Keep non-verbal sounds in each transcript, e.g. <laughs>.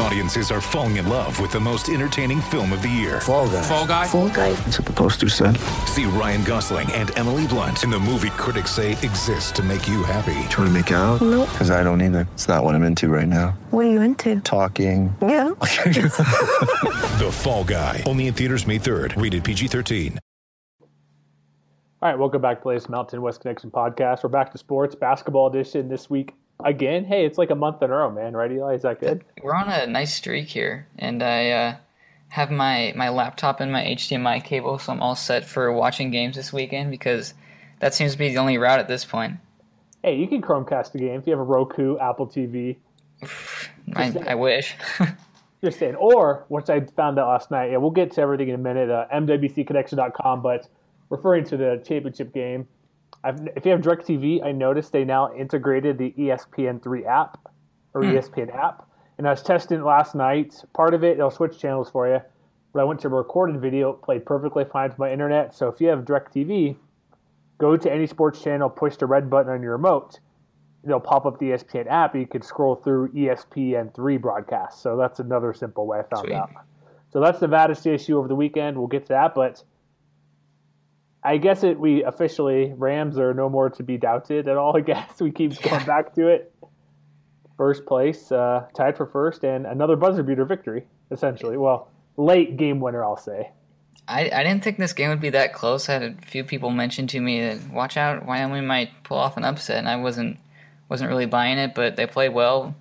Audiences are falling in love with the most entertaining film of the year. Fall guy. Fall guy. Fall guy. That's what the poster said. See Ryan Gosling and Emily Blunt in the movie critics say exists to make you happy. Trying to make it out? Nope. Because I don't either. It's not what I'm into right now. What are you into? Talking. Yeah. <laughs> The Fall Guy. Only in theaters May 3rd. Rated PG-13. All right, welcome back to the latest Mountain West Connection podcast. We're back to sports basketball edition this week again. Hey, it's like a month in a row, man. Right, Eli? Is that good? We're on a nice streak here, and I uh, have my my laptop and my HDMI cable, so I'm all set for watching games this weekend because that seems to be the only route at this point. Hey, you can Chromecast the game if you have a Roku, Apple TV. <sighs> I, I wish. <laughs> Just saying. Or, which I found out last night, yeah, we'll get to everything in a minute, uh, MWCconnection.com, but referring to the championship game, I've, if you have DirecTV, I noticed they now integrated the E ESPN3 app or hmm. ESPN app. And I was testing it last night. Part of it, it'll switch channels for you. But I went to a recorded video, it played perfectly fine to my internet. So if you have DirecTV, go to any sports channel, push the red button on your remote. It'll pop up the ESPN app. You can scroll through E ESPN3 broadcasts. So that's another simple way I found Sweet. out. So that's Nevada CSU over the weekend. We'll get to that, but I guess it we officially Rams are no more to be doubted at all. <laughs> I guess we keep going back to it. First place, uh, tied for first, and another buzzer beater victory. Essentially, well, late game winner, I'll say. I, I didn't think this game would be that close. I had a few people mention to me that watch out, Wyoming might pull off an upset, and I wasn't wasn't really buying it. But they played well,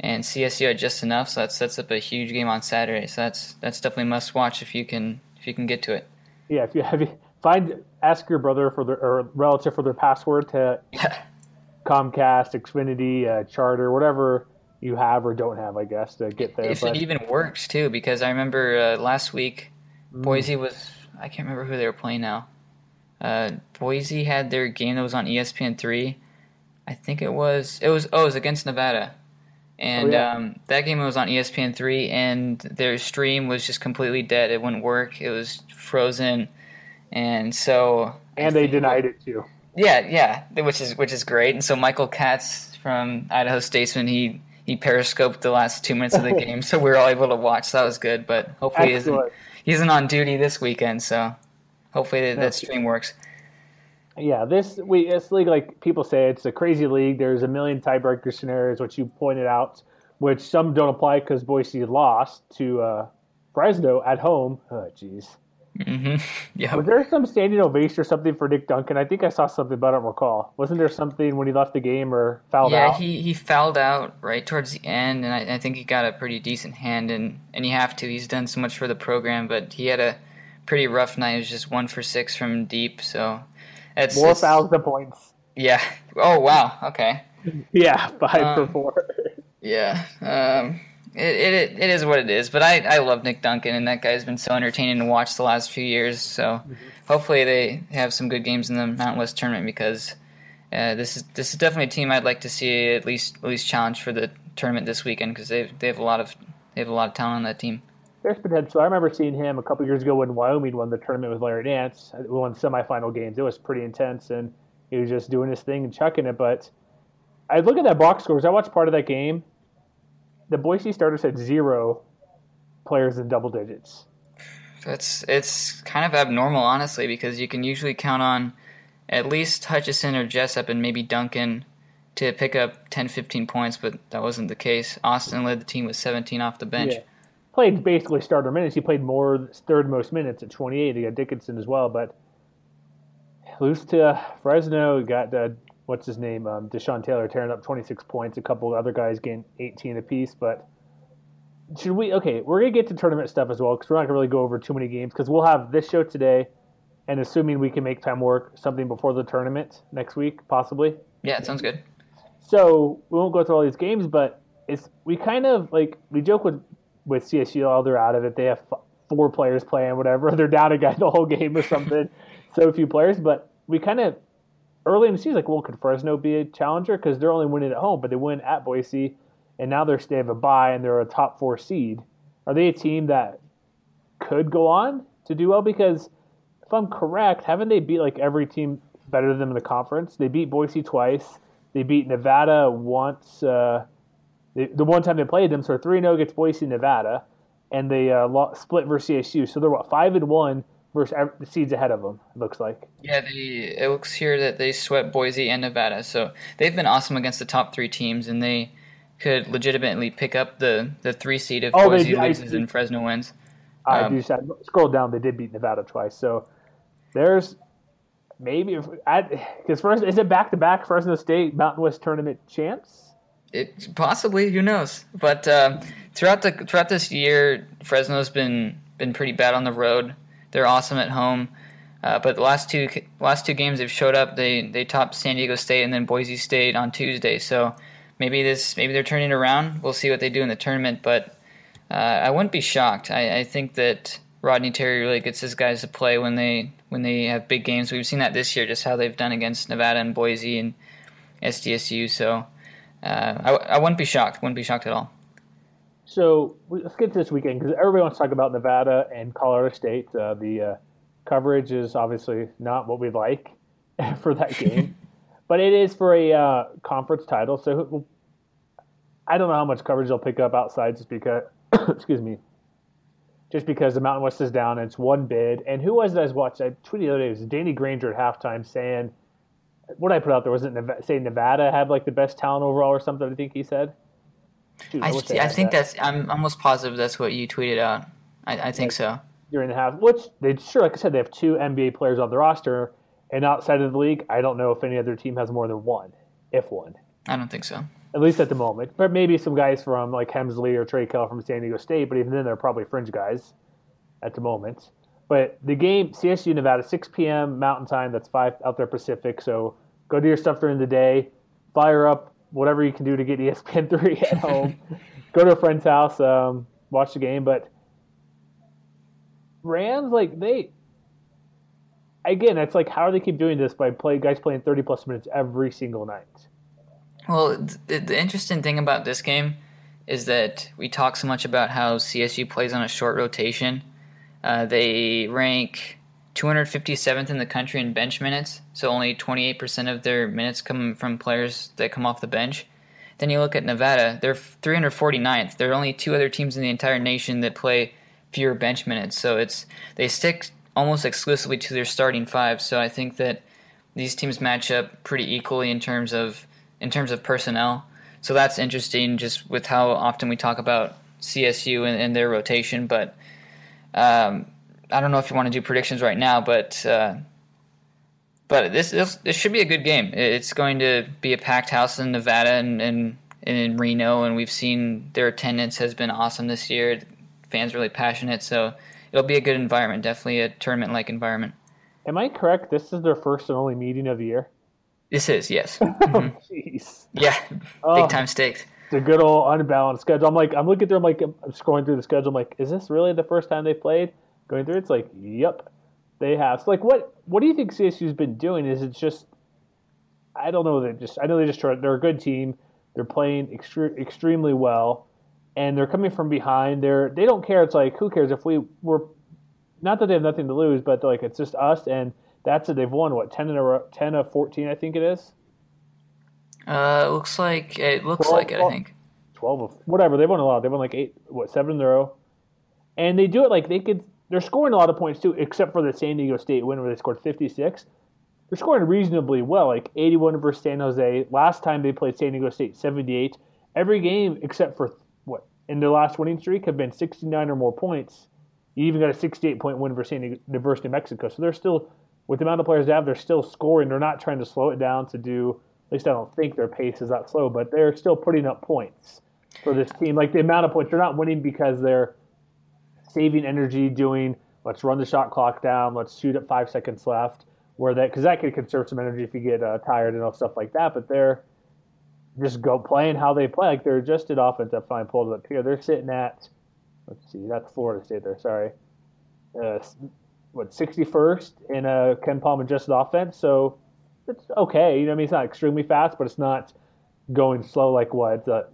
and CSU had just enough, so that sets up a huge game on Saturday. So that's that's definitely must watch if you can if you can get to it. Yeah, if you have find ask your brother for their or relative for their password to <laughs> Comcast, Xfinity, uh, Charter, whatever you have or don't have, I guess, to get there. if but it even works too, because I remember uh, last week Mm. Boise was I can't remember who they were playing now. Uh, Boise had their game that was on ESPN three. I think it was it was oh it was against Nevada, and Oh, yeah. um, that game was on ESPN three, and their stream was just completely dead. It wouldn't work. It was frozen, and so and they denied it too. yeah, yeah, which is which is great. And so Michael Katz from Idaho Statesman, he he periscoped the last two minutes of the <laughs> game, so we were all able to watch. So that was good. But hopefully, he isn't, he isn't on duty this weekend. So hopefully that, that stream works. Yeah, this we this league, like people say, it's a crazy league. There's a million tiebreaker scenarios, which you pointed out, which some don't apply because Boise lost to uh, Fresno at home. Oh, jeez. <laughs> hmm Yeah, Was there some standing ovation or something for Nick Duncan? I think I saw something, but I don't recall. Wasn't there something when he left the game or fouled yeah. out? Yeah, he he fouled out right towards the end, and I, I think he got a pretty decent hand. And and you have to. He's done so much for the program, but he had a pretty rough night. It was just one for six from deep. So it's More it's- fouls than points. Yeah. Oh wow. Okay. <laughs> Yeah, five Um, for four. <laughs> Yeah, um, it, it it is what it is. But I, I love Nick Duncan, and that guy's been so entertaining to watch the last few years. So hopefully they have some good games in the Mountain West tournament because uh, this is this is definitely a team I'd like to see at least at least challenge for the tournament this weekend because they they have a lot of they have a lot of talent on that team. There's potential. I remember seeing him a couple years ago when Wyoming won the tournament with Larry Nance. We won semifinal games. It was pretty intense, and he was just doing his thing and chucking it. But I look at that box scores. I watched part of that game. The Boise starters had zero players in double digits. That's it's kind of abnormal, honestly, because you can usually count on at least Hutchison or Jessup and maybe Duncan to pick up 10, 15 points, but that wasn't the case. Austin led the team with 17 off the bench. Yeah. Played basically starter minutes. He played more third most minutes at 28. He got Dickinson as well, but lose to uh, Fresno. Got uh, what's his name, um, Deshon Taylor, tearing up 26 points. A couple of other guys getting 18 apiece. But should we? Okay, we're gonna get to tournament stuff as well because we're not gonna really go over too many games because we'll have this show today, and assuming we can make time work, something before the tournament next week, possibly. Yeah, it sounds good. So we won't go through all these games, but it's we kind of like we joke with with CSU, oh they're out of it. They have f- four players playing, whatever. <laughs> They're down a guy the whole game or something. <laughs> so few players, but we kind of early in the season like, well, could Fresno be a challenger because they're only winning at home, but they win at Boise, and now they're they have a bye and they're a top four seed. Are they a team that could go on to do well? Because if I'm correct, haven't they beat like every team better than them in the conference? They beat Boise twice. They beat Nevada once. Uh, they, the one time they played them, so three zero against Boise, Nevada, and they uh, split versus CSU. So they're what five and one versus the seeds ahead of them. It looks like. Yeah, they, it looks here that they swept Boise and Nevada, so they've been awesome against the top three teams, and they could legitimately pick up the, the three seed if oh, Boise loses I, and Fresno wins. I um, do. I scroll down. They did beat Nevada twice, so there's maybe because first is it back to back Fresno State Mountain West tournament chance? It possibly, who knows? But uh, throughout the throughout this year, Fresno's been been pretty bad on the road. They're awesome at home, uh, but the last two last two games they've showed up. They they topped San Diego State and then Boise State on Tuesday. So maybe this maybe they're turning around. We'll see what they do in the tournament, but uh, I wouldn't be shocked. I, I think that Rodney Terry really gets his guys to play when they when they have big games. We've seen that this year, just how they've done against Nevada and Boise and SDSU. So uh, I, I wouldn't be shocked. Wouldn't be shocked at all. So let's get to this weekend because everybody wants to talk about Nevada and Colorado State. Uh, the uh, coverage is obviously not what we'd like <laughs> for that game, <laughs> but it is for a uh, conference title. So I don't know how much coverage they'll pick up outside just because. <coughs> excuse me. Just because the Mountain West is down, and it's one bid. And who was it I was watching? I tweeted the other day. It was Danny Granger at halftime saying what I put out there? Was it Nevada, say Nevada had like the best talent overall or something? I think he said. Dude, I, I, I think that. that's. I'm almost positive that's what you tweeted out. I, I think so. During the half, which they sure, like I said, they have two NBA players on the roster, and outside of the league, I don't know if any other team has more than one, if one. I don't think so. At least at the moment, but maybe some guys from like Hemsley or Trey Kell from San Diego State, but even then, they're probably fringe guys at the moment. But the game, CSU Nevada, 6 p.m. Mountain Time. That's five out there Pacific. So go do your stuff during the day. Fire up whatever you can do to get ESPN <laughs> three at home. <laughs> go to a friend's house, um, watch the game. But Rams, like they, again, it's like how do they keep doing this by play guys playing 30 plus minutes every single night? Well, the, the interesting thing about this game is that we talk so much about how CSU plays on a short rotation uh, they rank 257th in the country in bench minutes, so only 28% of their minutes come from players that come off the bench. Then you look at Nevada, they're 349th. There are only two other teams in the entire nation that play fewer bench minutes, so it's they stick almost exclusively to their starting five. So I think that these teams match up pretty equally in terms of in terms of personnel. So that's interesting, just with how often we talk about CSU and, and their rotation, but um, I don't know if you want to do predictions right now, but uh, but this, this, this should be a good game. It's going to be a packed house in Nevada and, and, and in Reno, and we've seen their attendance has been awesome this year. Fans really passionate, so it'll be a good environment. Definitely a tournament like environment. Am I correct? This is their first and only meeting of the year. This is yes. <laughs> Mm-hmm. Jeez. yeah, oh. big time stakes the good old unbalanced schedule. I'm like, I'm looking through, I'm like, I'm scrolling through the schedule. I'm like, is this really the first time they played? Going through, it's like, yep, they have. So, like, what, what do you think CSU's been doing? Is it just, I don't know. They just, I know they just try. They're a good team. They're playing extre- extremely well, and they're coming from behind. They're, they don't care. It's like, who cares if we were, not that they have nothing to lose, but like it's just us, and that's it. They've won what ten in a row, ten of fourteen, I think it is. Uh, it looks like it looks 12, like it. 12, I think twelve of whatever they won a lot. They won like eight, what seven in a row, and they do it like they could. They're scoring a lot of points too, except for the San Diego State win where they scored fifty six. They're scoring reasonably well, like eighty one versus San Jose. Last time they played San Diego State, seventy eight. Every game except for what in their last winning streak have been sixty nine or more points. You even got a sixty eight point win versus San Diego, New Mexico. So they're still with the amount of players they have, they're still scoring. They're not trying to slow it down to do at least I don't think their pace is that slow, but they're still putting up points for this team. Like the amount of points, they're not winning because they're saving energy doing let's run the shot clock down, let's shoot at five seconds left, where that because that could conserve some energy if you get uh, tired and all stuff like that. But they're just go playing how they play. Like they're adjusted offense. I finally pulled it up here. They're sitting at let's see, that's Florida State. There, sorry, uh, what 61st in a KenPom adjusted offense. So it's okay. You know, I mean, it's not extremely fast, but it's not going slow like what uh,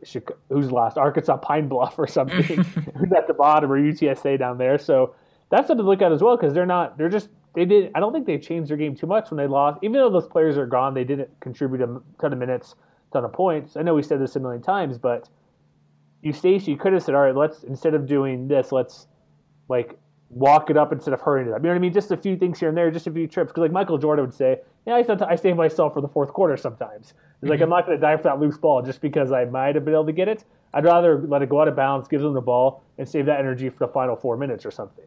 who's last Arkansas Pine Bluff or something <laughs> <laughs> who's at the bottom or UTSA down there. So that's something to look at as well because they're not they're just they did. I don't think they changed their game too much when they lost. Even though those players are gone, they didn't contribute a ton of minutes, ton of points. I know we said this a million times, but you Stacey could have said, all right, let's instead of doing this, let's like walk it up instead of hurrying it up. You know what I mean? Just a few things here and there, just a few trips. Because like Michael Jordan would say, yeah, I, sometimes I save myself for the fourth quarter sometimes. It's like Mm-hmm. I'm not going to die for that loose ball just because I might have been able to get it. I'd rather let it go out of bounds, give them the ball, and save that energy for the final four minutes or something.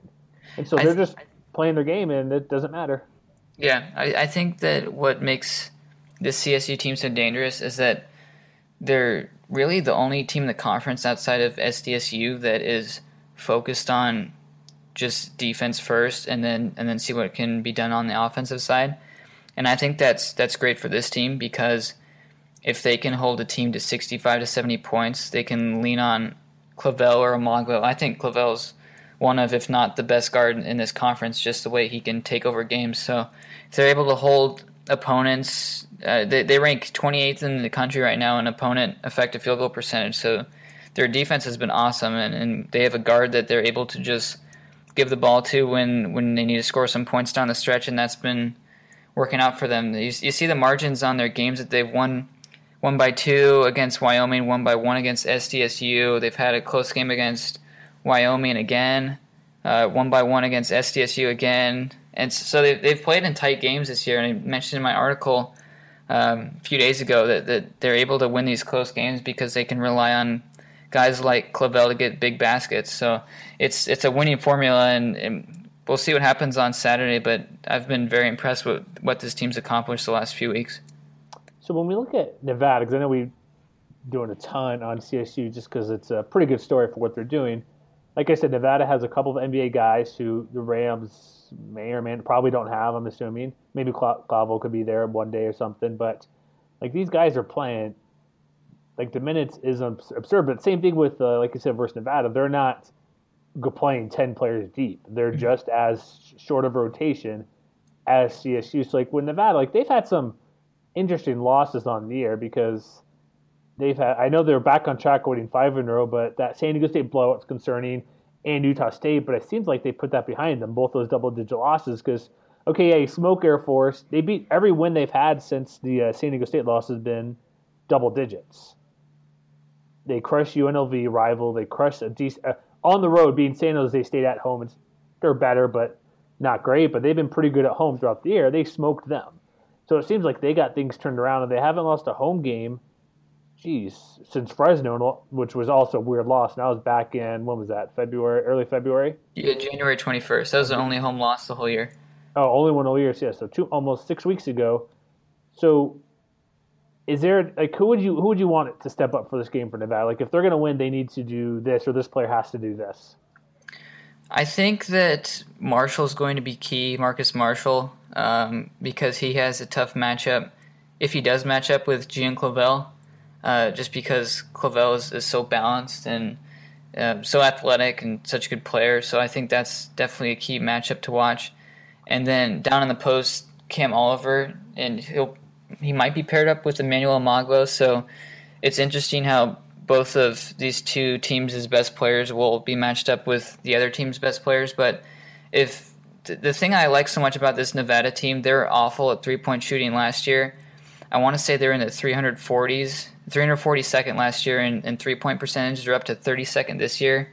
And so they're th- just playing their game, and it doesn't matter. Yeah, I, I think that what makes this CSU team so dangerous is that they're really the only team in the conference outside of SDSU that is focused on just defense first and then and then see what can be done on the offensive side. And I think that's that's great for this team because if they can hold a team to 65 to 70 points, they can lean on Clavell or Omogbo. I think Clavell's one of, if not the best guard in this conference, just the way he can take over games. So if they're able to hold opponents, uh, they, they rank 28th in the country right now in opponent effective field goal percentage. So their defense has been awesome, and, and they have a guard that they're able to just give the ball to when, when they need to score some points down the stretch, and that's been working out for them. You, you see the margins on their games that they've won one by two against Wyoming, one by one against SDSU. They've had a close game against Wyoming again, uh, one by one against SDSU again. And so they've, they've played in tight games this year. And I mentioned in my article um, a few days ago that, that they're able to win these close games because they can rely on guys like Clavell to get big baskets. So it's it's a winning formula, and, and we'll see what happens on Saturday. But I've been very impressed with what this team's accomplished the last few weeks. So when we look at Nevada, because I know we're doing a ton on CSU just because it's a pretty good story for what they're doing. Like I said, Nevada has a couple of NBA guys who the Rams may or may probably don't have. I'm assuming maybe Cla- Clavell could be there one day or something, but like these guys are playing. Like the minutes is absurd, but same thing with uh, like you said versus Nevada. They're not playing ten players deep. They're just as short of rotation as CSU. So like with Nevada, like they've had some interesting losses on the year because they've had. I know they're back on track, winning five in a row, but that San Diego State blowout's concerning, and Utah State. But it seems like they put that behind them, both those double-digit losses. Because okay, yeah, you smoke Air Force. They beat every win they've had since the uh, San Diego State loss has been double digits. They crush UNLV rival. They crush a decent uh, on the road, being San Jose State at home. It's, they're better, but not great. But they've been pretty good at home throughout the year. They smoked them. So it seems like they got things turned around, and they haven't lost a home game. Geez, since Fresno, which was also a weird loss. Now it's back in when was that? February, early February. Yeah, January 21st. That was the only home loss the whole year. Oh, only one all years. Yeah, so two almost six weeks ago. So, is there like who would you who would you want to step up for this game for Nevada? Like if they're going to win, they need to do this, or this player has to do this. I think that Marshall's going to be key, Marcus Marshall, um, because he has a tough matchup. If he does match up with Gian Clavell, uh, just because Clavell is, is so balanced and uh, so athletic and such a good player. So I think that's definitely a key matchup to watch. And then down in the post, Cam Oliver, and he'll he might be paired up with Emmanuel Omogbo. So it's interesting how both of these two teams' best players will be matched up with the other team's best players. But if th- the thing I like so much about this Nevada team, they're awful at three point shooting last year. I want to say they're in the 340s, 342nd last year, and, and three point percentage. They're up to 32nd this year.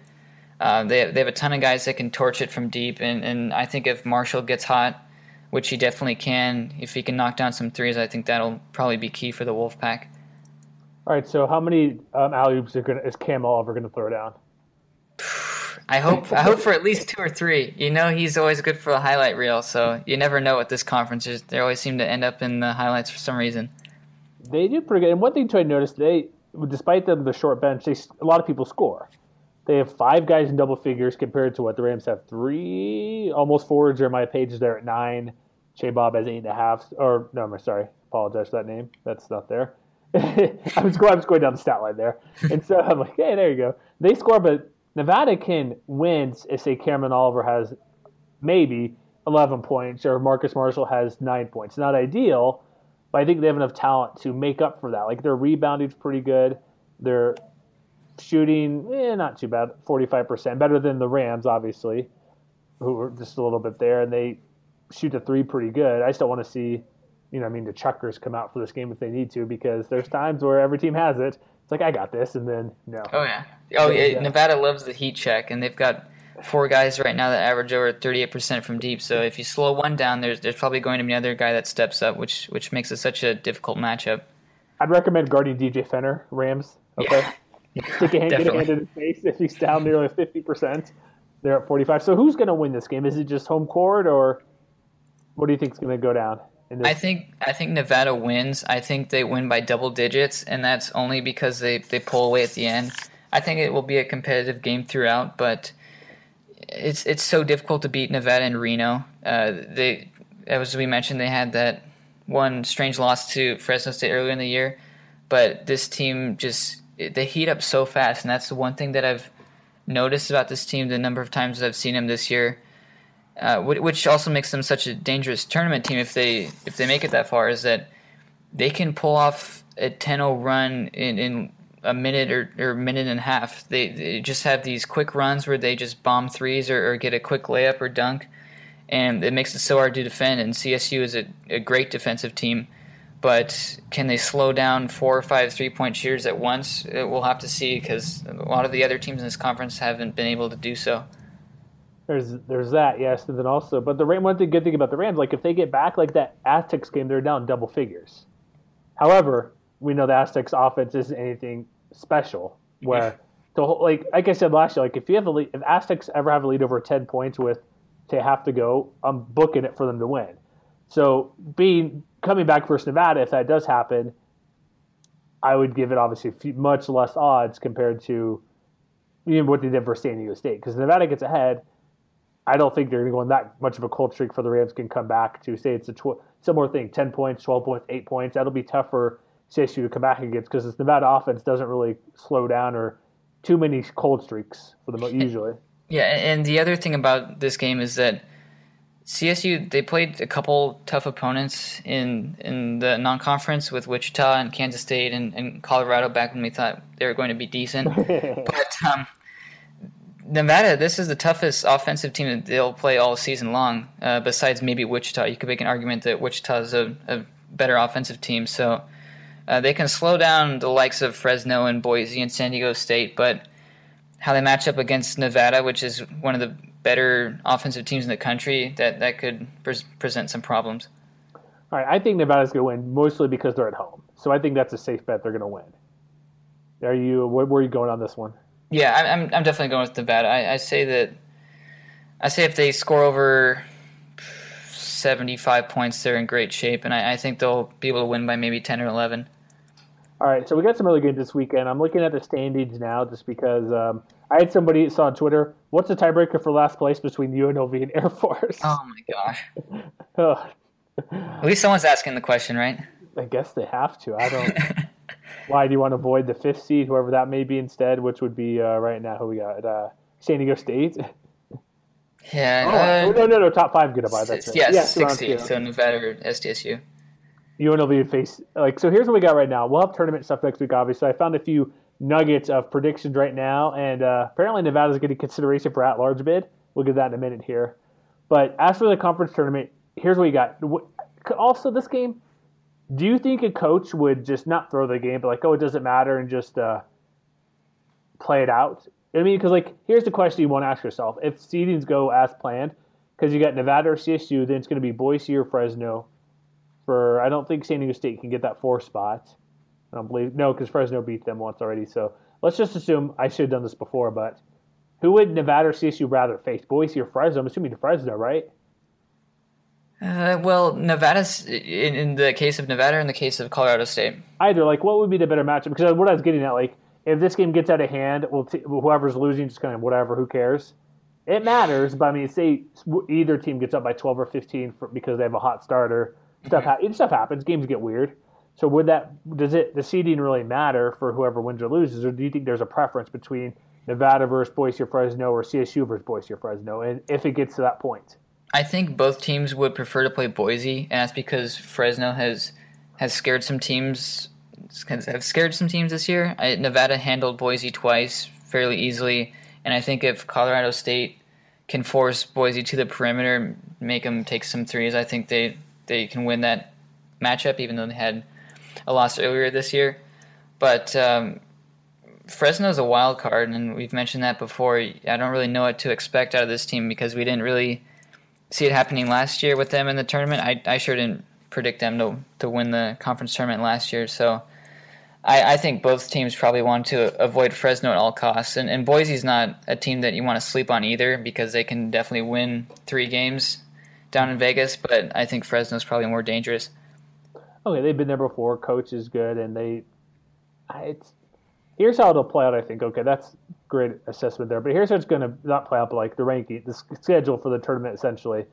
Uh, they, they have a ton of guys that can torch it from deep, and, and I think if Marshall gets hot, which he definitely can, if he can knock down some threes, I think that'll probably be key for the Wolfpack. All right, so how many um, alley oops is Cam Oliver going to throw down? I hope I hope for at least <laughs> two or three. You know, he's always good for the highlight reel, so you never know what this conference is. They always seem to end up in the highlights for some reason. They do pretty good. And one thing too, I noticed they, despite them the short bench, they a lot of people score. They have five guys in double figures compared to what the Rams have three, almost four. Jeremiah Paige is there at nine. Che Bob has eight and a half. Or no, I'm sorry, apologize for that name. That's not there. I was going, I was going down the stat line there, and so I'm like, hey, there you go. They score, but Nevada can win if say Cameron Oliver has maybe 11 points or Marcus Marshall has nine points. Not ideal, but I think they have enough talent to make up for that. Like their rebounding's pretty good. Their shooting, eh, not too bad, 45%. Better than the Rams, obviously, who were just a little bit there. And they shoot the three pretty good. I still want to see, you know, I mean, the chuckers come out for this game if they need to because there's times where every team has it. It's like I got this, and then no. Oh yeah. Oh yeah. Yeah. Nevada loves the heat check, and they've got four guys right now that average over 38% from deep. So if you slow one down, there's there's probably going to be another guy that steps up, which which makes it such a difficult matchup. I'd recommend guarding DJ Fenner, Rams. Okay. <laughs> Stick a hand, get a hand in his face if he's down nearly 50%. They're at 45. So who's going to win this game? Is it just home court, or what do you think is going to go down? I think I think Nevada wins. I think they win by double digits, and that's only because they, they pull away at the end. I think it will be a competitive game throughout, but it's it's so difficult to beat Nevada and Reno. Uh, they, as we mentioned, they had that one strange loss to Fresno State earlier in the year, but this team just they heat up so fast, and that's the one thing that I've noticed about this team. The number of times that I've seen them this year uh, which also makes them such a dangerous tournament team if they if they make it that far is that they can pull off a 10-0 run in, in a minute or, or minute and a half. They, they just have these quick runs where they just bomb threes or, or get a quick layup or dunk, and it makes it so hard to defend. And CSU is a, a great defensive team, but can they slow down four or five three-point shooters at once? We'll have to see because a lot of the other teams in this conference haven't been able to do so. There's there's that, yes, and then also, but the one thing, good thing about the Rams, like if they get back like that Aztecs game, they're down double figures. However, we know the Aztecs offense isn't anything special. Where the whole, like like I said last year, like if you have a lead, if Aztecs ever have a lead over ten points with say half to go, I'm booking it for them to win. So being coming back versus Nevada, if that does happen, I would give it obviously few- much less odds compared to even what they did for San Diego State because Nevada gets ahead. I don't think they're going to go on that much of a cold streak for the Rams can come back to say it's a tw- similar thing 10 points, 12 points, 8 points. That'll be tough for CSU to come back against because this Nevada offense doesn't really slow down or too many cold streaks for them usually. Yeah, and the other thing about this game is that CSU they played a couple tough opponents in in the non-conference with Wichita and Kansas State and, and Colorado back when we thought they were going to be decent. <laughs> but um, Nevada, this is the toughest offensive team that they'll play all season long. Uh, besides maybe Wichita, you could make an argument that Wichita is a, a better offensive team, so uh, they can slow down the likes of Fresno and Boise and San Diego State, but how they match up against Nevada, which is one of the better offensive teams in the country, that that could pres present some problems. All right, I think Nevada's going to win mostly because they're at home. So I think that's a safe bet they're going to win. Are you where, where are you going on this one? Yeah, I'm I'm definitely going with Nevada. I, I say that I say if they score over 75 points, they're in great shape, and I, I think they'll be able to win by maybe 10 or 11. All right, so we got some early games this weekend. I'm looking at the standings now just because um, I had somebody saw on Twitter, what's the tiebreaker for last place between UNLV and Air Force? Oh my gosh! <laughs> At least someone's asking the question, right? I guess they have to. I don't. <laughs> Why do you want to avoid the fifth seed, whoever that may be instead, which would be uh, right now who we got? Uh, San Diego State. <laughs> Yeah. oh, uh, no, no, no, top five goodbye. That's right. yes, 60. So Nevada or SDSU. UNLV would face like so. Here's what we got right now. We'll have tournament stuff next week. Obviously, I found a few nuggets of predictions right now, and uh, apparently Nevada's getting consideration for at-large bid. We'll get that in a minute here. But as for the conference tournament, here's what we got. Also, this game. Do you think a coach would just not throw the game, but like, oh, it doesn't matter, and just uh, play it out? I mean, because like, here's the question you want to ask yourself: If seedings go as planned, because you got Nevada or CSU, then it's going to be Boise or Fresno for I don't think San Diego State can get that four spot. I don't believe no, because Fresno beat them once already. So let's just assume I should have done this before, but who would Nevada or CSU rather face, Boise or Fresno? I'm assuming Fresno, right? Uh, well, Nevada's in, in the case of Nevada, or in the case of Colorado State. Either like what would be the better matchup? Because what I was getting at, like if this game gets out of hand, well, t- whoever's losing just kind of whatever, who cares? It matters, but I mean, say either team gets up by 12 or 15 for, because they have a hot starter. Stuff ha- stuff happens. Games get weird. So would that does it the seeding really matter for whoever wins or loses, or do you think there's a preference between Nevada versus Boise or Fresno or CSU versus Boise or Fresno, and if it gets to that point? I think both teams would prefer to play Boise, and that's because Fresno has has scared some teams. Have scared some teams this year. I, Nevada handled Boise twice fairly easily, and I think if Colorado State can force Boise to the perimeter, make them take some threes, I think they they can win that matchup, even though they had a loss earlier this year. But um, Fresno is a wild card, and we've mentioned that before. I don't really know what to expect out of this team because we didn't really see it happening last year with them in the tournament. I, I sure didn't predict them to to win the conference tournament last year, so I, I think both teams probably want to avoid Fresno at all costs. And, and Boise's not a team that you want to sleep on either because they can definitely win three games down in Vegas, but I think Fresno's probably more dangerous. Okay, they've been there before. Coach is good, and they. It's here's how it'll play out. I think. Okay, that's great assessment there. But here's how it's going to not play out, like the ranking, the schedule for the tournament essentially.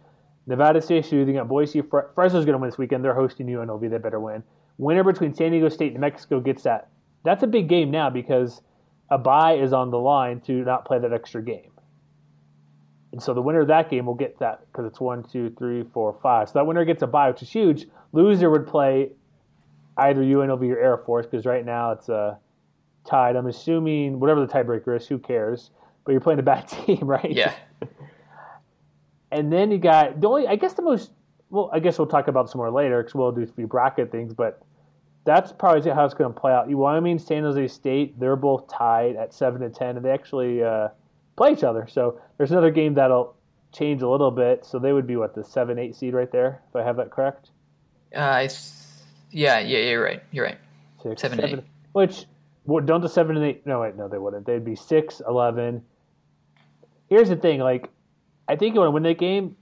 Nevada State shooting at Boise. Fresno's going to win this weekend. They're hosting UNLV. They better win. Winner between San Diego State and New Mexico gets that. That's a big game now because a bye is on the line to not play that extra game. And so the winner of that game will get that because it's one, two, three, four, five. So that winner gets a bye, which is huge. Loser would play either UNLV or Air Force because right now it's uh, tied. I'm assuming whatever the tiebreaker is, who cares? But you're playing a bad <laughs> team, right? Yeah. <laughs> and then you got the only, I guess the most, well, I guess we'll talk about some more later because we'll do a few bracket things, but that's probably how it's going to play out. You wyoming, San Jose State, they're both tied at seven to ten, and they actually uh, play each other. So there's another game that'll change a little bit. So they would be what the seven eight seed right there, if I have that correct. Uh, yeah, yeah, you're right. You're right. Six, seven, seven eight. Which well, don't the seven and eight? No, wait, no, they wouldn't. They'd be six, eleven. Here's the thing, like, I think you want to win that game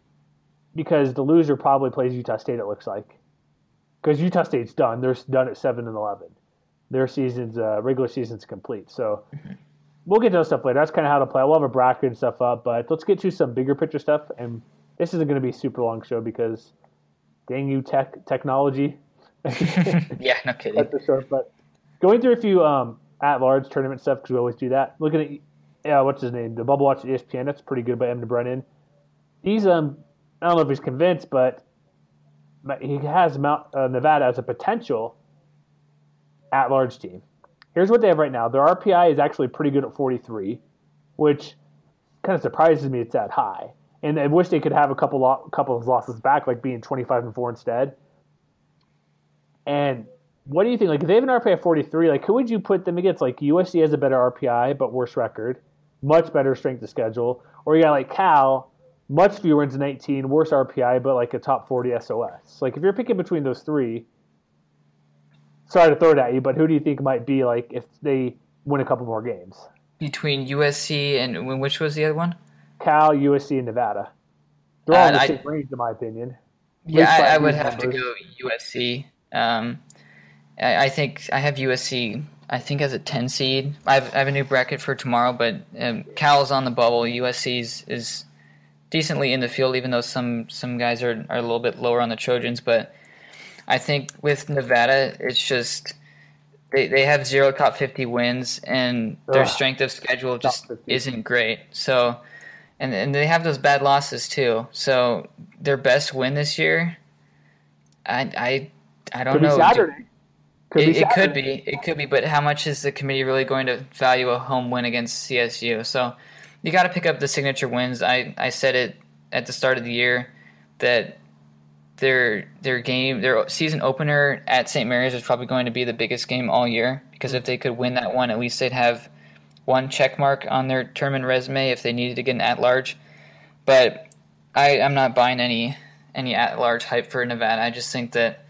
because the loser probably plays Utah State. It looks like because Utah State's done. They're done at seven and eleven. Their season's uh, regular season's complete. So mm-hmm. we'll get to that stuff later. That's kind of how to play. We'll have a bracket and stuff up, but let's get to some bigger picture stuff. And this isn't going to be a super long show because dang you, tech technology. <laughs> yeah, no kidding. That's the short, but going through a few um, at large tournament stuff because we always do that. Looking at yeah, what's his name? The Bubble Watch ESPN. That's pretty good by Em Brennan. He's um, I don't know if he's convinced, but he has Mount uh, Nevada as a potential at-large team. Here's what they have right now. Their RPI is actually pretty good at 43, which kind of surprises me it's that high. And I wish they could have a couple lo- couple of losses back, like being 25 and four instead. And what do you think? Like, if they have an RPI of 43, like, who would you put them against? Like, USC has a better RPI, but worse record, much better strength of schedule. Or you got, like, Cal, much fewer wins in 19, worse RPI, but like a top 40 SOS. Like if you're picking between those three, sorry to throw it at you, but who do you think might be like if they win a couple more games? Between USC and which was the other one? Cal, USC, and Nevada. They're all uh, in the I, same range, in my opinion. Yeah, I, I, would have to go USC. Um, I, I, think I have USC. I think as a ten seed. I have, I have a new bracket for tomorrow, but um, Cal's on the bubble. USC's is decently in the field, even though some some guys are, are a little bit lower on the Trojans. But I think with Nevada, it's just they, they have zero top 50 wins, and their Ugh. strength of schedule just isn't great. So, and and they have those bad losses too. So their best win this year, I I I don't could know. Saturday. Could it, it could be. It could be. But how much is the committee really going to value a home win against CSU? So you got to pick up the signature wins. I, I said it at the start of the year that their their game their season opener at St. Mary's is probably going to be the biggest game all year because if they could win that one, at least they'd have one check mark on their tournament resume if they needed to get an at large. But I, I'm not buying any any at large hype for Nevada. I just think that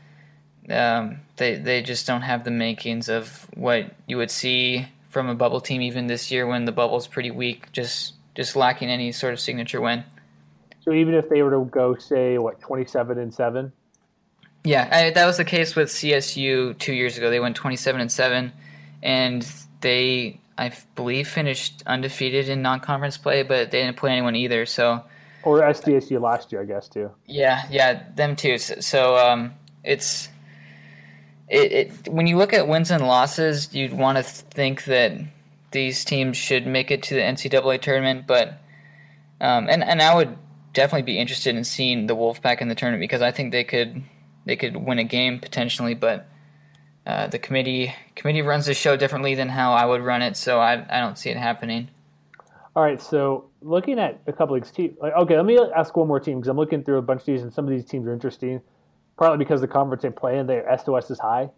um, they they just don't have the makings of what you would see from a bubble team even this year when the bubble's pretty weak, just just lacking any sort of signature win. So even if they were to go say what twenty seven and seven. Yeah, I, that was the case with CSU two years ago. They went twenty seven and seven, and they I believe finished undefeated in non conference play, but they didn't play anyone either. So or SDSU last year, I guess too. Yeah, yeah, them too. So, so um, it's it, it, when you look at wins and losses, you'd want to think that these teams should make it to the NCAA tournament, but um, and and I would definitely be interested in seeing the Wolfpack in the tournament because I think they could they could win a game potentially, but uh, the committee committee runs the show differently than how I would run it, so I I don't see it happening. All right, so looking at a couple of teams, like, okay, let me ask one more team because I'm looking through a bunch of these, and some of these teams are interesting, partly because the conference they play in, their S to S is high.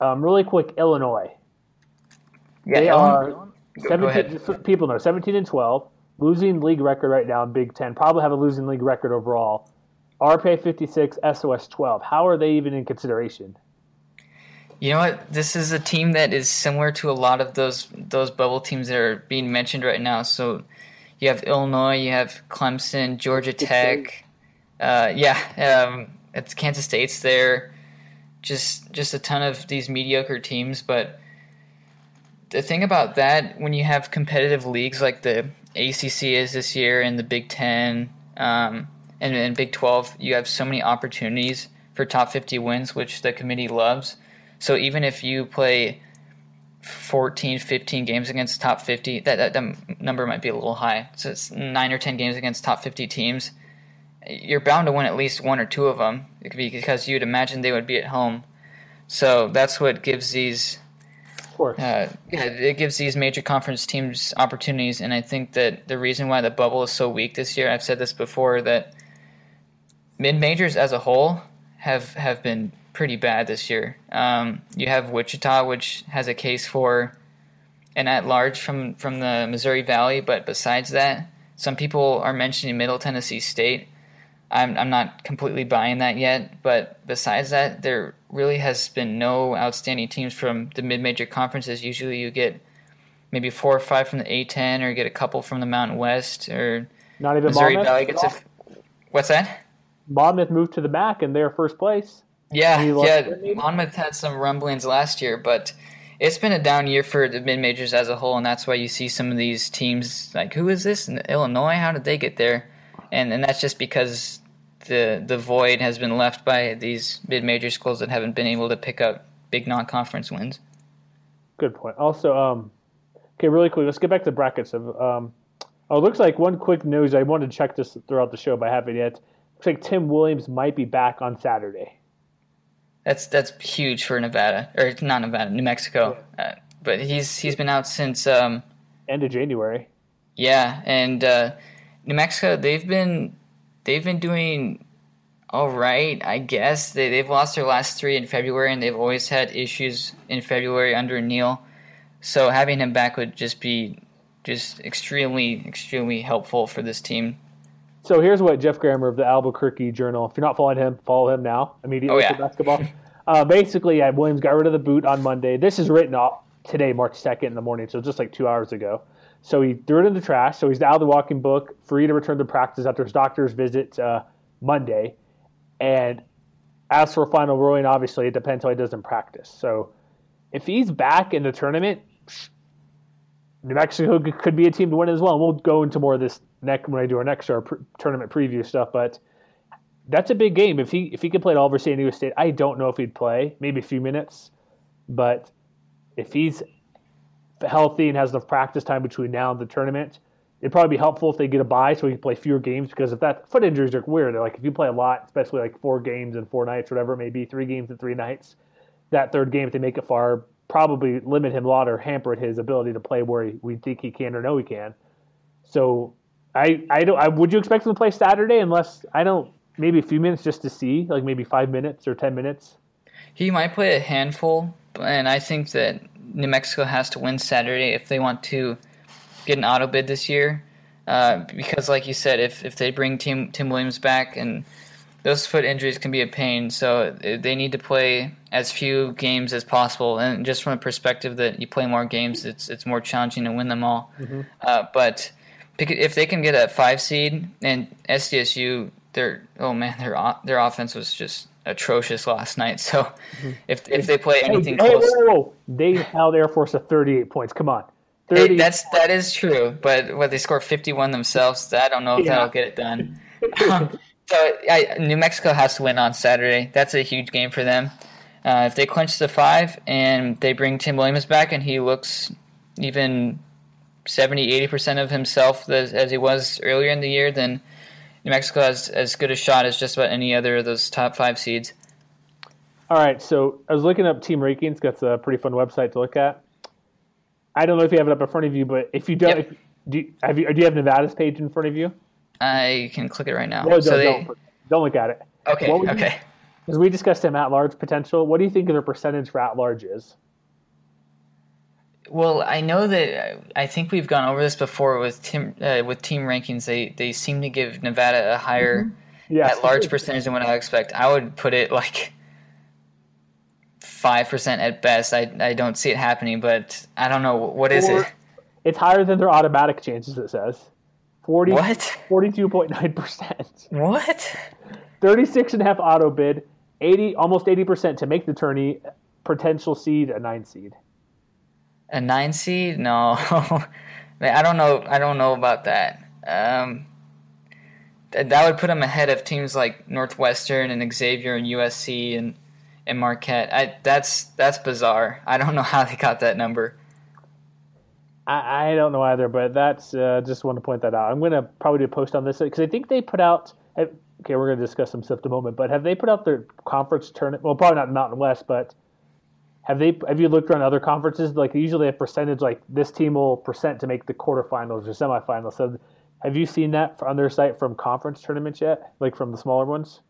Um, really quick, Illinois. Yeah, They Illinois- are 17, ahead. just so people know, 17 and 12, losing league record right now in Big Ten, probably have a losing league record overall. RPI 56, SOS 12. How are they even in consideration? You know what? This is a team that is similar to a lot of those those bubble teams that are being mentioned right now. So you have Illinois, you have Clemson, Georgia Tech. Uh, yeah, um, it's Kansas State's there. Just just a ton of these mediocre teams, but the thing about that when you have competitive leagues like the ACC is this year and the Big Ten um, and, and Big Twelve, you have so many opportunities for top fifty wins, which the committee loves. So even if you play 14, 15 games against top 50, that, that, that number might be a little high. So it's 9 or 10 games against top 50 teams. You're bound to win at least one or two of them It could be because you'd imagine they would be at home. So that's what gives these Of course. uh, yeah, it gives these major conference teams opportunities, and I think that the reason why the bubble is so weak this year, I've said this before, that mid majors as a whole have have been pretty bad this year. Um, you have Wichita, which has a case for an at large from from the Missouri Valley, but besides that, some people are mentioning Middle Tennessee State. I'm I'm not completely buying that yet, but besides that, there really has been no outstanding teams from the mid-major conferences. Usually, you get maybe four or five from the A10, or get a couple from the Mountain West, or Not even Missouri Monmouth. Valley gets a. What's that? Monmouth moved to the back and they're first place. Yeah, yeah. Monmouth had some rumblings last year, but it's been a down year for the mid majors as a whole, and that's why you see some of these teams like, who is this in Illinois? How did they get there? And and that's just because the the void has been left by these mid major schools that haven't been able to pick up big non conference wins. Good point. Also, um, okay, really quick, let's get back to brackets. Of um, oh, it looks like one quick news. I wanted to check this throughout the show, but I haven't yet. Looks like Tim Williams might be back on Saturday. That's that's huge for Nevada or not Nevada, New Mexico. Uh, but he's he's been out since um, End of January. Yeah, and uh, New Mexico they've been they've been doing all right, I guess. They they've lost their last three in February, and they've always had issues in February under Neal. So having him back would just be just extremely extremely helpful for this team. So here's what Geoff Grammer of the Albuquerque Journal. If you're not following him, follow him now immediately Oh, yeah. for basketball. <laughs> Uh, basically, yeah, Williams got rid of the boot on Monday. This is written off today, March 2nd in the morning, so just like two hours ago. So he threw it in the trash. So he's out of the walking book, free to return to practice after his doctor's visit uh, Monday. And as for final ruling, obviously it depends how he does in practice. So if he's back in the tournament, New Mexico could- be a team to win as well. And we'll go into more of this next when I do our next show, pr- tournament preview stuff. But that's a big game. If he if he could play at all over San Diego State, I don't know if he'd play. Maybe a few minutes, but if he's healthy and has enough practice time between now and the tournament, it'd probably be helpful if they get a bye so he can play fewer games. Because if that foot injuries are weird, like if you play a lot, especially like four games in four nights, whatever it may be, three games in three nights, that third game if they make it far, probably limit him a lot or hamper his ability to play where he, we think he can or know he can. So I I don't I, would you expect him to play Saturday unless I don't maybe a few minutes just to see like maybe five minutes or ten minutes. He might play a handful, and I think that New Mexico has to win Saturday if they want to get an auto bid this year. Uh, because, like you said, if, if they bring Tim Tim Williams back, and those foot injuries can be a pain, so they need to play as few games as possible. And just from the perspective that you play more games, it's it's more challenging to win them all. Uh, but if they can get a five seed and SDSU, their oh man, their their offense was just atrocious last night. So if if they play anything hey, hey, close, whoa, whoa, whoa. They held Air Force to thirty eight points. Come on, Hey, that's that is true, but what they score fifty one themselves, I don't know if Yeah. that'll get it done. so I, New Mexico has to win on Saturday. That's a huge game for them. Uh, if they clinch the five and they bring Tim Williams back and he looks even 70 80 percent of himself as, as he was earlier in the year, then New Mexico has as good a shot as just about any other of those top five seeds. All right, so I was looking up team rankings. That's a pretty fun website to look at. I don't know if you have it up in front of you, but if you don't, Yep. if, Do you, have you, do you have Nevada's page in front of you? I can click it right now. No, don't, they, don't, don't look at it. okay, okay. Because we discussed him at large potential. What do you think their percentage for at large is? Well, I know that I think we've gone over this before with team uh, with team rankings. They they seem to give Nevada a higher Yes. at large percentage than what I expect. I would put it like five percent at best. I I don't see it happening, but I don't know what is Or- it. It's higher than their automatic chances, it says. 40, What? 42.9%. What? 36 and a half auto bid, 80, almost 80% to make the tourney, potential seed, a nine seed. A nine seed? No, <laughs> I don't know. I don't know about that. Um, th- that would put them ahead of teams like Northwestern and Xavier and USC and and Marquette. I that's that's bizarre. I don't know <laughs> how they got that number. I, I don't know either, but that's uh, just want to point that out. I'm going to probably do a post on this because I think they put out. Okay, we're going to discuss some stuff in a moment, but have they put out their conference tournament? Well, probably not Mountain West, but have they? Have you looked around other conferences? Like usually a percentage, like this team will percent to make the quarterfinals or semifinals. So, have you seen that on their site from conference tournaments yet? Like from the smaller ones?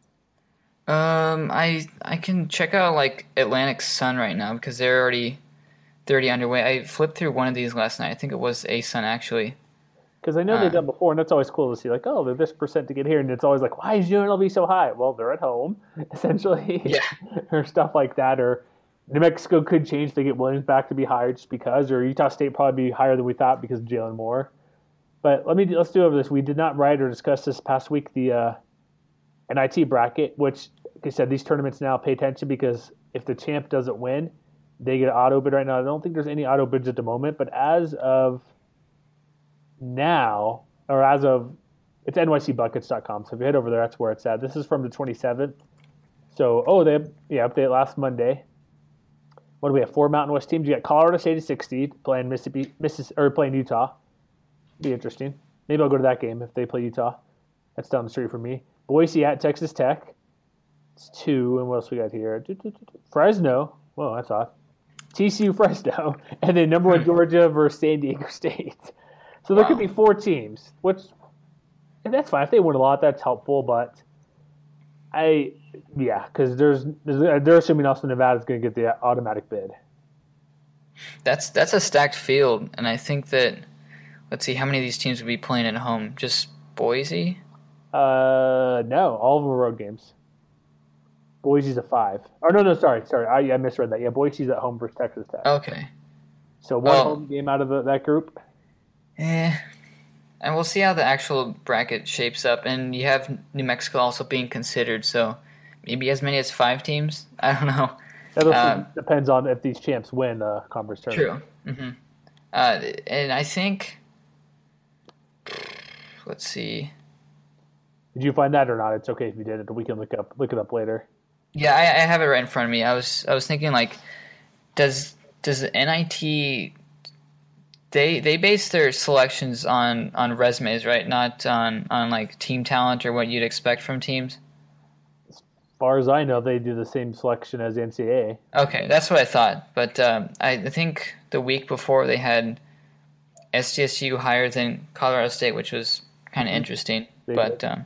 Um, I I can check out like Atlantic Sun right now because they're already they're already underway. I flipped through one of these last night. I think it was A Sun actually. Because I know Uh. they've done before, and that's always cool to see. Like, oh, they're this percent to get here, and it's always like, why is UNLV so high? Well, they're at home, <laughs> essentially, Yeah. <laughs> or stuff like that. Or New Mexico could change they get Williams back to be higher just because, or Utah State probably be higher than we thought because of Jalen Moore. But let me let's do over this. We did not write or discuss this past week the uh, NIT bracket, which, like I said, these tournaments now pay attention because if the champ doesn't win, they get an auto bid right now. I don't think there's any auto bids at the moment, but as of now, or as of it's nycbuckets.com. So if you head over there, that's where it's at. This is from the 27th. So oh, they yeah update last Monday. What do we have? Four Mountain West teams. You got Colorado State at 60 playing Mississippi, Missis or playing Utah. Be interesting. Maybe I'll go to that game if they play Utah. That's down the street from me. Boise at Texas Tech. It's two. And what else we got here? Fresno. Whoa, that's odd. TCU Fresno. <laughs> And then number one <laughs> Georgia versus San Diego State. So there could be four teams, which and that's fine. If they win a lot, that's helpful. But I, yeah, because there's, there's they're assuming also Nevada's going to get the automatic bid. That's that's a stacked field, and I think that let's see how many of these teams would be playing at home. Just Boise. Uh, no, all of them are road games. Boise's a five. Oh no, no, sorry, sorry, I, I misread that. Yeah, Boise's at home versus Texas Tech. Okay. so one well- home game out of the, that group. Eh. And we'll see how the actual bracket shapes up. And you have New Mexico also being considered, so maybe as many as five teams. <laughs> I don't know. That Um, depends on if these champs win the conference tournament. True. hmm Uh, and I think, let's see. Did you find that or not? It's okay if you didn't. We can look up look it up later. Yeah, I, I have it right in front of me. I was I was thinking like, does does the NIT they they base their selections on on resumes, right? Not on on like team talent or what you'd expect from teams. As far as I know, they do the same selection as NCAA. Okay, that's what I thought. But um, I, think the week before they had SDSU higher than Colorado State, which was kind of interesting. They but um,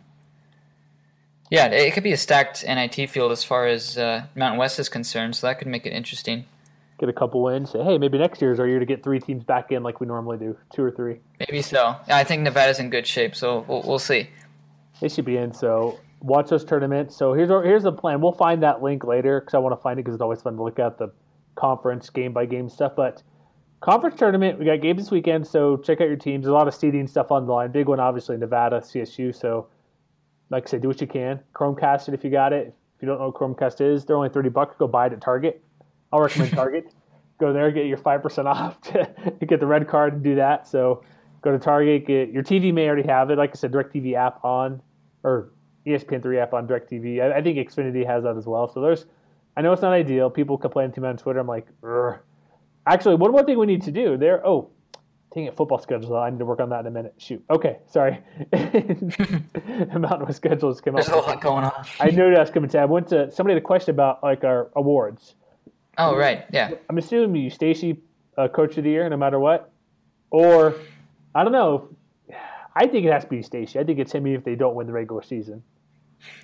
yeah, it, it could be a stacked NIT field as far as uh, Mountain West is concerned, so that could make it interesting. Get a couple wins. Say, hey, maybe next year's our year to get three teams back in like we normally do, two or three. Maybe so. I think Nevada's in good shape, so we'll, we'll see. They should be in. So watch those tournaments. So here's our, here's the plan. We'll find that link later because I want to find it because it's always fun to look at the conference game by game stuff. But conference tournament, we got games this weekend. So check out your teams. There's a lot of seeding stuff on the line. Big one, obviously Nevada, CSU. So like I said, do what you can. Chromecast it if you got it. If you don't know what Chromecast is, they're only thirty bucks. Go buy it at Target. I'll recommend Target. <laughs> Go there, get your five percent off <laughs> to get the red card and do that. So go to Target. Get your TV may already have it. Like I said, DirecTV app on or E ESPN three app on DirecTV. I, I think Xfinity has that as well. So there's. I know it's not ideal. People complain to me on Twitter. I'm like, Ugh. actually, one more thing we need to do there. Oh, dang it, football schedule. I need to work on that in a minute. Shoot. Okay, sorry. <laughs> Mountain West schedules came out. There's a lot going on. I knew that's coming to. I went to somebody had a question about like our awards. Oh, right. Yeah. I'm assuming Eustachy uh, Coach of the Year, no matter what, or I don't know. I think it has to be Stacy. I think it's him if they don't win the regular season.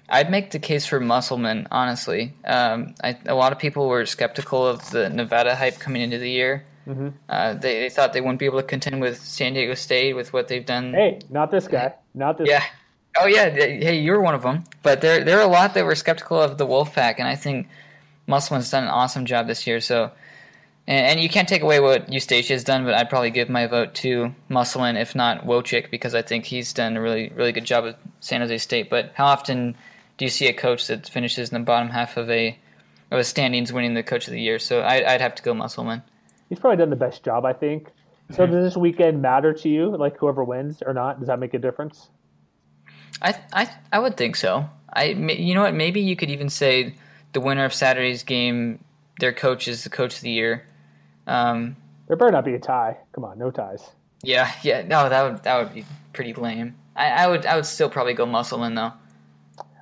I'd make the case for Musselman, honestly. Um, I, a lot of people were skeptical of the Nevada hype coming into the year. Mm-hmm. Uh, they, they thought they wouldn't be able to contend with San Diego State with what they've done. Hey, not this guy. Not this. Yeah. Oh yeah. Hey, you're one of them. But there there are a lot that were skeptical of the Wolfpack, and I think Musselman's done an awesome job this year. So, and, and you can't take away what Eustachy has done, but I'd probably give my vote to Musselman, if not Wojcik, because I think he's done a really really good job at San Jose State. But how often do you see a coach that finishes in the bottom half of a of a standings winning the Coach of the Year? So I, I'd have to go Musselman. He's probably done the best job, I think. So Mm-hmm. does this weekend matter to you? Like whoever wins or not? Does that make a difference? I I I would think so. I you know what? Maybe you could even say the winner of Saturday's game, their coach is the coach of the year. Um, There better not be a tie. Come on, no ties. yeah, yeah. No, that would that would be pretty lame. I, I would I would still probably go Musselman though.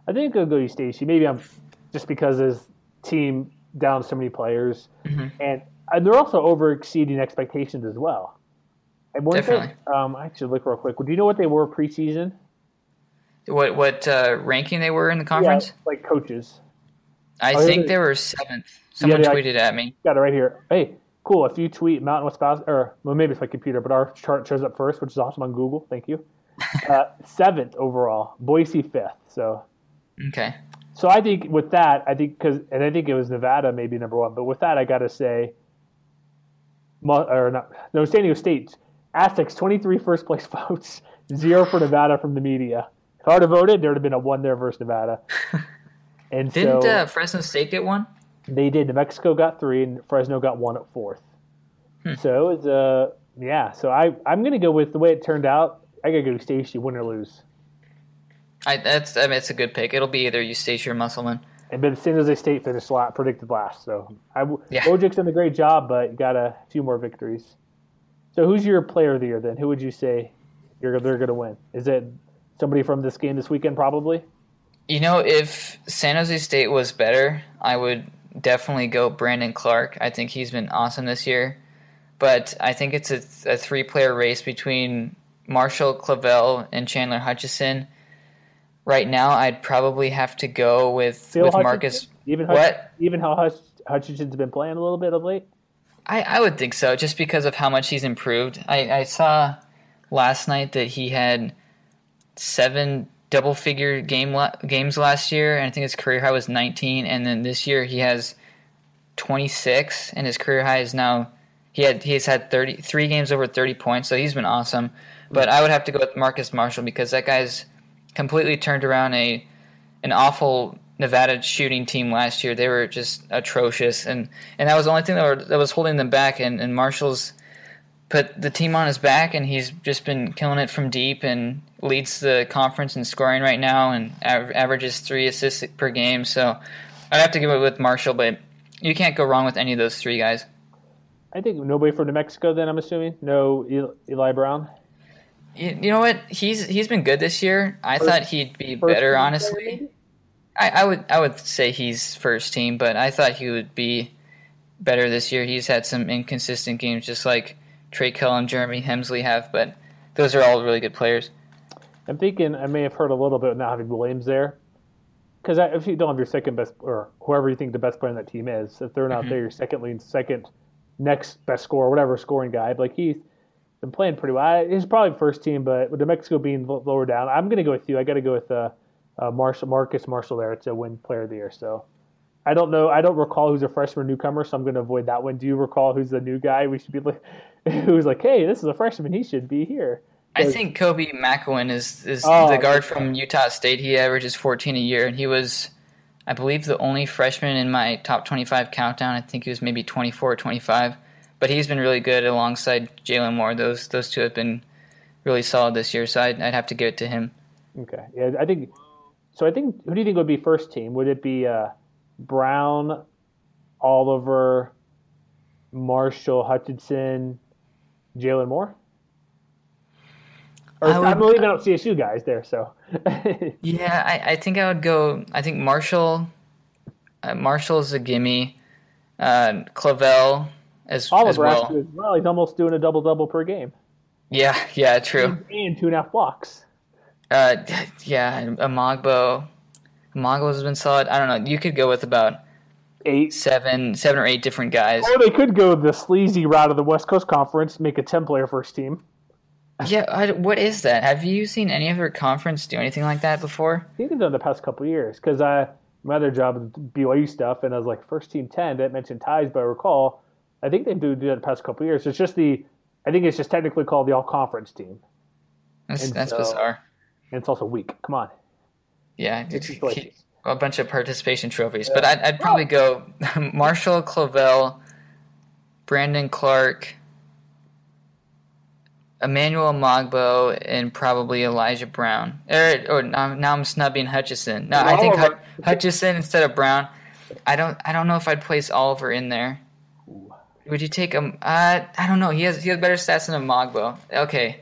I think I'll go to Stacey. Maybe I'm just because his team down so many players, Mm-hmm. and, and they're also over exceeding expectations as well. And one thing, Definitely. um, I should look real quick. Do you know what they were preseason? What what uh, ranking they were in the conference? Yeah, like coaches. I Oh, think they were seventh. Someone yeah, tweeted at me. Got it right here. Hey, cool. If you tweet Mountain West Bas- or well, maybe it's my computer, but our chart shows up first, which is awesome on Google. Thank you. <laughs> Uh, seventh overall, Boise fifth. So, Okay. so I think with that, I think because, and I think it was Nevada maybe number one, but with that, I got to say, or not, no, San Diego State, Aztecs 23 first place <laughs> votes, zero for Nevada from the media. If I would have voted, there would have been a one there versus Nevada. <laughs> And Didn't so, uh, Fresno State get one? They did. New Mexico got three, and Fresno got one at fourth. Hmm. So it's uh yeah. So I I'm gonna go with the way it turned out. I gotta go Stacey, win or lose. I that's I mean, it's a good pick. It'll be either you Eustachy or Musselman. And but San Jose State finished la predicted last. So I Yeah. Wojcik's done a great job, but got a few more victories. So who's your player of the year then? Who would you say you're they're gonna win? Is it somebody from this game this weekend? Probably. You know, if San Jose State was better, I would definitely go Brandon Clarke. I think he's been awesome this year. But I think it's a, a three player race between Marshall Clavell and Chandler Hutchison. Right now, I'd probably have to go with, with Hutchinson? Marcus. Even What? Even how Hutch, Hutchinson's been playing a little bit of late. I, I would think so, just because of how much he's improved. I, I saw last night that he had seven double figure game games last year, and I think his career high was 19. And then this year he has 26, and his career high is now he had he's had 30 three games over 30 points, so he's been awesome. But I would have to go with Marcus Marshall because that guy's completely turned around a an awful Nevada shooting team last year. They were just atrocious, and, and that was the only thing that, were, that was holding them back. And, and Marshall's put the team on his back, and he's just been killing it from deep and leads the conference in scoring right now, and av- averages three assists per game. So I'd have to give it with Marshall, but you can't go wrong with any of those three guys. I think nobody from New Mexico. Then I'm assuming no Eli, Brown. You, you know what? He's he's been good this year. I First- thought he'd be better, honestly. I, I would I would say he's first team, but I thought he would be better this year. He's had some inconsistent games, just like Trey Kell and Jeremy Hemsley have, but those are all really good players. I'm thinking I may have heard a little bit not having Williams there, because if you don't have your second best or whoever you think the best player on that team is, if they're not there, your second lead, second next best scorer, whatever scoring guy, like he's been playing pretty well. He's probably first team, but with New Mexico being lower down, I'm going to go with you. I got to go with uh, uh, Marshall, Marcus Marshall there to win Player of the Year. So. I don't know. I don't recall who's a freshman newcomer, so I'm going to avoid that one. Do you recall who's the new guy? We should be like, <laughs> who's like, hey, this is a freshman. He should be here. I think Koby McEwen is is Oh, the guard okay. from Utah State. He averages 14 a year, and he was, I believe, the only freshman in my top 25 countdown. I think he was maybe 24 or 25, but he's been really good alongside Jalen Moore. Those those two have been really solid this year, so I'd, I'd have to give it to him. Okay. Yeah, I think. So I think who do you think would be first team? Would it be uh, Brown, Oliver, Marshall, Hutchinson, Jalen Moore? Or I I'm leaving out CSU guys there. So <laughs> Yeah, I, I think I would go. I think Marshall, uh, Marshall's a gimme. Uh, Clavell as as well. actually, well, he's almost doing a double double per game. Yeah, yeah, true. and two and a half blocks. Uh, yeah, Omogbo. Omogbo has been solid. I don't know. You could go with about Eight. seven, seven or eight different guys. Or they could go the sleazy route of the West Coast Conference, make a ten-player first team. Yeah, I, what is that? Have you seen any other conference do anything like that before? I think they've done the past couple of years because I my other job is BYU stuff, and I was like first team ten. That mentioned ties, but I recall I think they do do that the past couple of years. It's just the I think it's just technically called the All Conference team, That's, And that's so- bizarre. and it's also weak. Come on, Yeah, It's like- a bunch of participation trophies. But I'd, I'd probably oh. go <laughs> Marshall Clavell, Brandon Clarke, Emmanuel Omogbo, and probably Elijah Brown. Or, or now, now I'm snubbing Hutchison. No, I think. Hut- Hutchison instead of Brown. I don't. I don't know if I'd place Oliver in there. Would you take him? Uh, I don't know. He has he has better stats than Omogbo. Okay.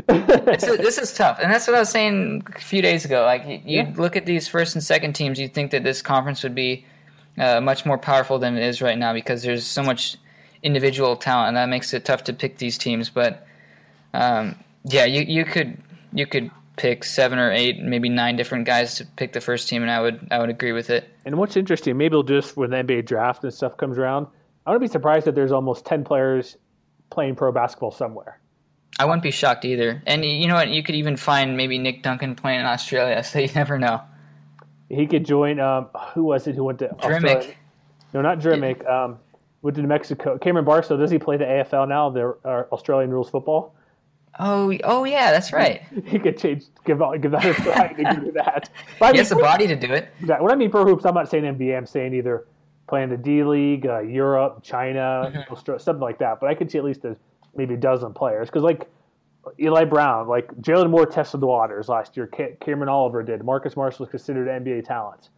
<laughs> this, is, this is tough, and that's what I was saying a few days ago. Like you, you Yeah. look at these first and second teams, you think that this conference would be uh, much more powerful than it is right now because there's so much individual talent, and that makes it tough to pick these teams. But um, yeah, you you could you could pick seven or eight, maybe nine different guys to pick the first team, and I would I would agree with it. And what's interesting, maybe it'll just when the NBA draft and stuff comes around, I wouldn't be surprised that there's almost ten players playing pro basketball somewhere. I wouldn't be shocked either. And you know what? You could even find maybe Nick Duncan playing in Australia, <laughs> so you never know. He could join. Um, who was it who went to. Australia? No, not Drmic. Um, went to New Mexico. Cameron Bairstow. Does he play the AFL now? The uh, Australian rules football. Oh, oh yeah, that's right. He could change. Give out. Give that a try to do <laughs> that. But I He mean, has the body to do it. Yeah, when I mean pro hoops, I'm not saying NBA. I'm saying either playing the D League, uh, Europe, China, Mm-hmm. Australia, something like that. But I could see at least a, maybe a dozen players because like Eli Brown, like Jalen Moore tested the waters last year. Ca- Cameron Oliver did. Marcus Marshall is considered NBA talent.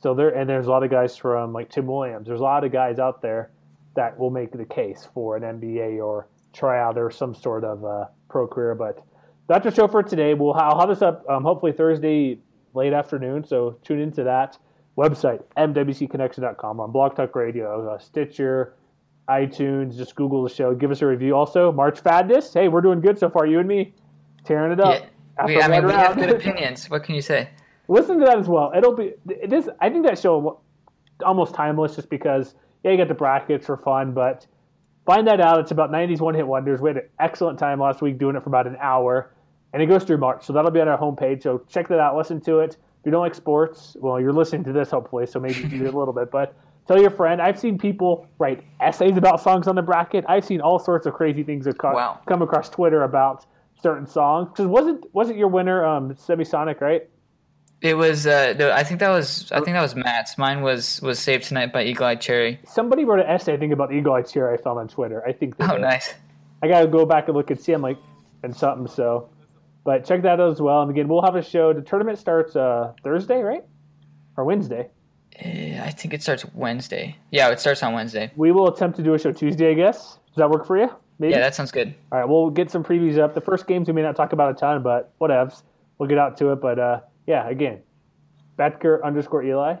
So there, and there's a lot of guys from like Tim Williams. There's a lot of guys out there that will make the case for an NBA or tryout or some sort of uh, pro career. But that's our show for today. We'll I'll have this up um, hopefully Thursday late afternoon. So tune into that website mwcconnection.com on Blog Talk Radio, uh, Stitcher, iTunes. Just Google the show. Give us a review. Also, March Madness. Hey, we're doing good so far. You and me tearing it up. Yeah, we, I mean, we have good opinions. What can you say? <laughs> listen to that as well. It'll be it is. I think that show almost timeless, just because yeah, you got the brackets for fun, but find that out. It's about '90s one hit wonders. We had an excellent time last week doing it for about an hour, and it goes through March, so that'll be on our homepage. So check that out. Listen to it. If you don't like sports, well, you're listening to this hopefully, so maybe you do it a little bit, but. Tell your friend. I've seen people write essays about songs on the bracket. I've seen all sorts of crazy things that co- Wow. come across Twitter about certain songs. Because wasn't wasn't your winner um, Semisonic, right? It was. Uh, I think that was. I think that was Matt's. Mine was was saved tonight by Eagle Eye Cherry. Somebody wrote an essay, I think, about Eagle Eye Cherry I found on Twitter. I think. Oh, did. nice. I gotta go back and look and see. I'm like, and something. So, but check that out as well. And again, we'll have a show. The tournament starts uh, Thursday, right, or Wednesday. Uh, I think it starts Wednesday. Yeah, it starts on Wednesday. We will attempt to do a show Tuesday, I guess. Does that work for you? Maybe. Yeah, that sounds good. All right, we'll get some previews up. The first games we may not talk about a ton, but whatevs. We'll get out to it. But uh, yeah, again, Betker underscore Eli.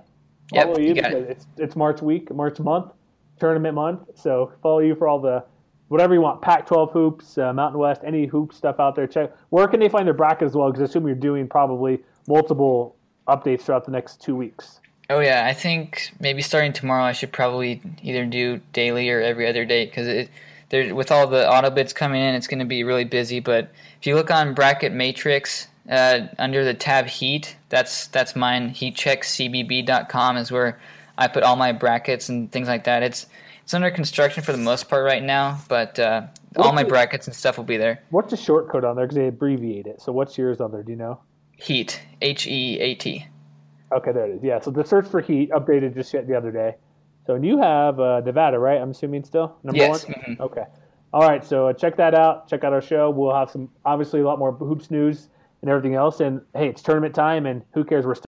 Yep, you you because it. it's it's March week, March month, tournament month. So follow you for all the whatever you want. Pac-12 hoops, uh, Mountain West, any hoop stuff out there. Check. Where can they find their bracket as well? Because I assume you're doing probably multiple updates throughout the next two weeks. Oh yeah, I think maybe starting tomorrow I should probably either do daily or every other day because it there with all the auto bids coming in, it's going to be really busy. But if you look on Bracket Matrix uh, under the tab Heat, that's that's mine. HeatCheckCBB.com is where I put all my brackets and things like that. It's it's under construction for the most part right now, but uh, all my brackets and stuff will be there. What's the short code on there? Because they abbreviate it. So what's yours on there? Do you know? Heat H E A T. Okay, there it is. Yeah, so the search for Heat updated just yet the other day. So and you have uh, Nevada, right? I'm assuming still number Yes, one. mhm. Okay. All right. So uh, check that out. Check out our show. We'll have some obviously a lot more hoops news and everything else. And hey, it's tournament time, and who cares? We're still